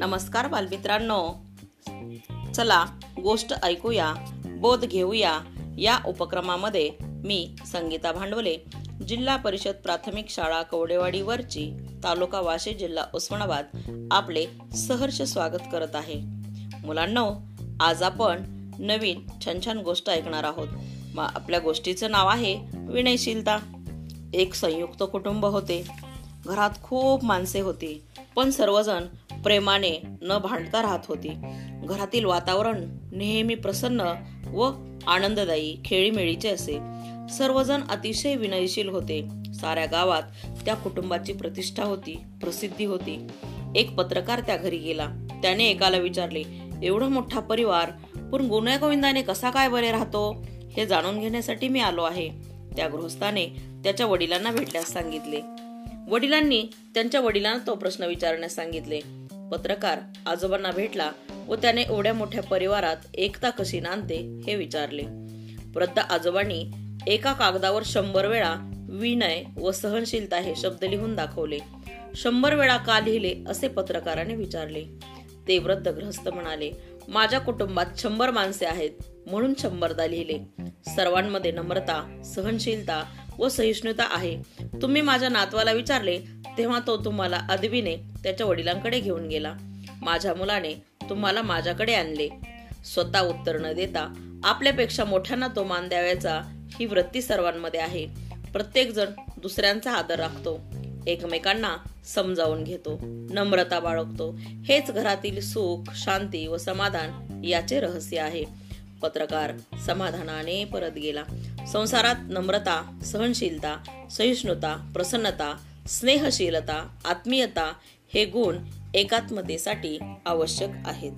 नमस्कार बालमित्रांनो. चला गोष्ट ऐकूया बोध घेऊया. या उपक्रमामध्ये मी संगीता भांडवले जिल्हा परिषद प्राथमिक शाळा कवडेवाडीवरची तालुका वाशी जिल्हा उस्मानाबाद आपले सहर्ष स्वागत करत आहे. मुलांनो आज आपण नवीन छान छान गोष्ट ऐकणार आहोत. मग आपल्या गोष्टीचं नाव आहे विनयशीलता. एक संयुक्त कुटुंब होते. घरात खूप माणसे होती पण सर्वजण प्रेमाने न भांडता राहत होती. घरातील वातावरण नेहमी प्रसन्न व आनंददायी खेळीमेळीचे असे. सर्वजण अतिशय विनयशील होते. साऱ्या गावात त्या कुटुंबाची प्रतिष्ठा होती प्रसिद्धी होती. एक पत्रकार त्या घरी गेला. त्याने एकाला विचारले एवढा मोठा परिवार पण गुन्ह्या गोविंदाने कसा काय बरे राहतो? हे जाणून घेण्यासाठी मी आलो आहे. त्या गृहस्थाने त्याच्या वडिलांना भेटण्यास सांगितले. वडिलांनी त्यांच्या वडिलांना तो प्रश्न विचारण्यास सांगितले. पत्रकार आजोबांना भेटला व त्याने एवढ्या मोठ्या परिवारात एकता कशी नांदते हे विचारले. वृद्ध आजोबांनी एका कागदावर शंभर वेळा विनय व सहनशीलता हे शब्द लिहून दाखवले. शंभर वेळा का लिहिले असे पत्रकाराने विचारले. ते वृद्ध ग्रस्त म्हणाले माझ्या कुटुंबात शंभर माणसे आहेत म्हणून शंभरदा लिहिले. सर्वांमध्ये नम्रता सहनशीलता व सहिष्णुता आहे. तुम्ही माझ्या नातवाला विचारले तेव्हा तो तुम्हाला अदबीने त्याच्या वडिलांकडे घेऊन गेला. माझ्या मुलाने तुम्हाला माझ्याकडे आणले. स्वतः उत्तर न देता आपल्यापेक्षा मोठ्यांना तो मान द्यावायचा ही वृत्ती सर्वांमध्ये आहे. प्रत्येक जण दुसऱ्यांचा आदर राखतो. एकमेकांना समजावून घेतो. नम्रता बाळगतो. हेच घरातील सुख शांती व समाधान याचे रहस्य आहे. पत्रकार समाधानाने परत गेला. संसारात नम्रता सहनशीलता सहिष्णुता प्रसन्नता स्नेहशीलता आत्मीयता हे गुण एकात्मतेसाठी आवश्यक आहेत.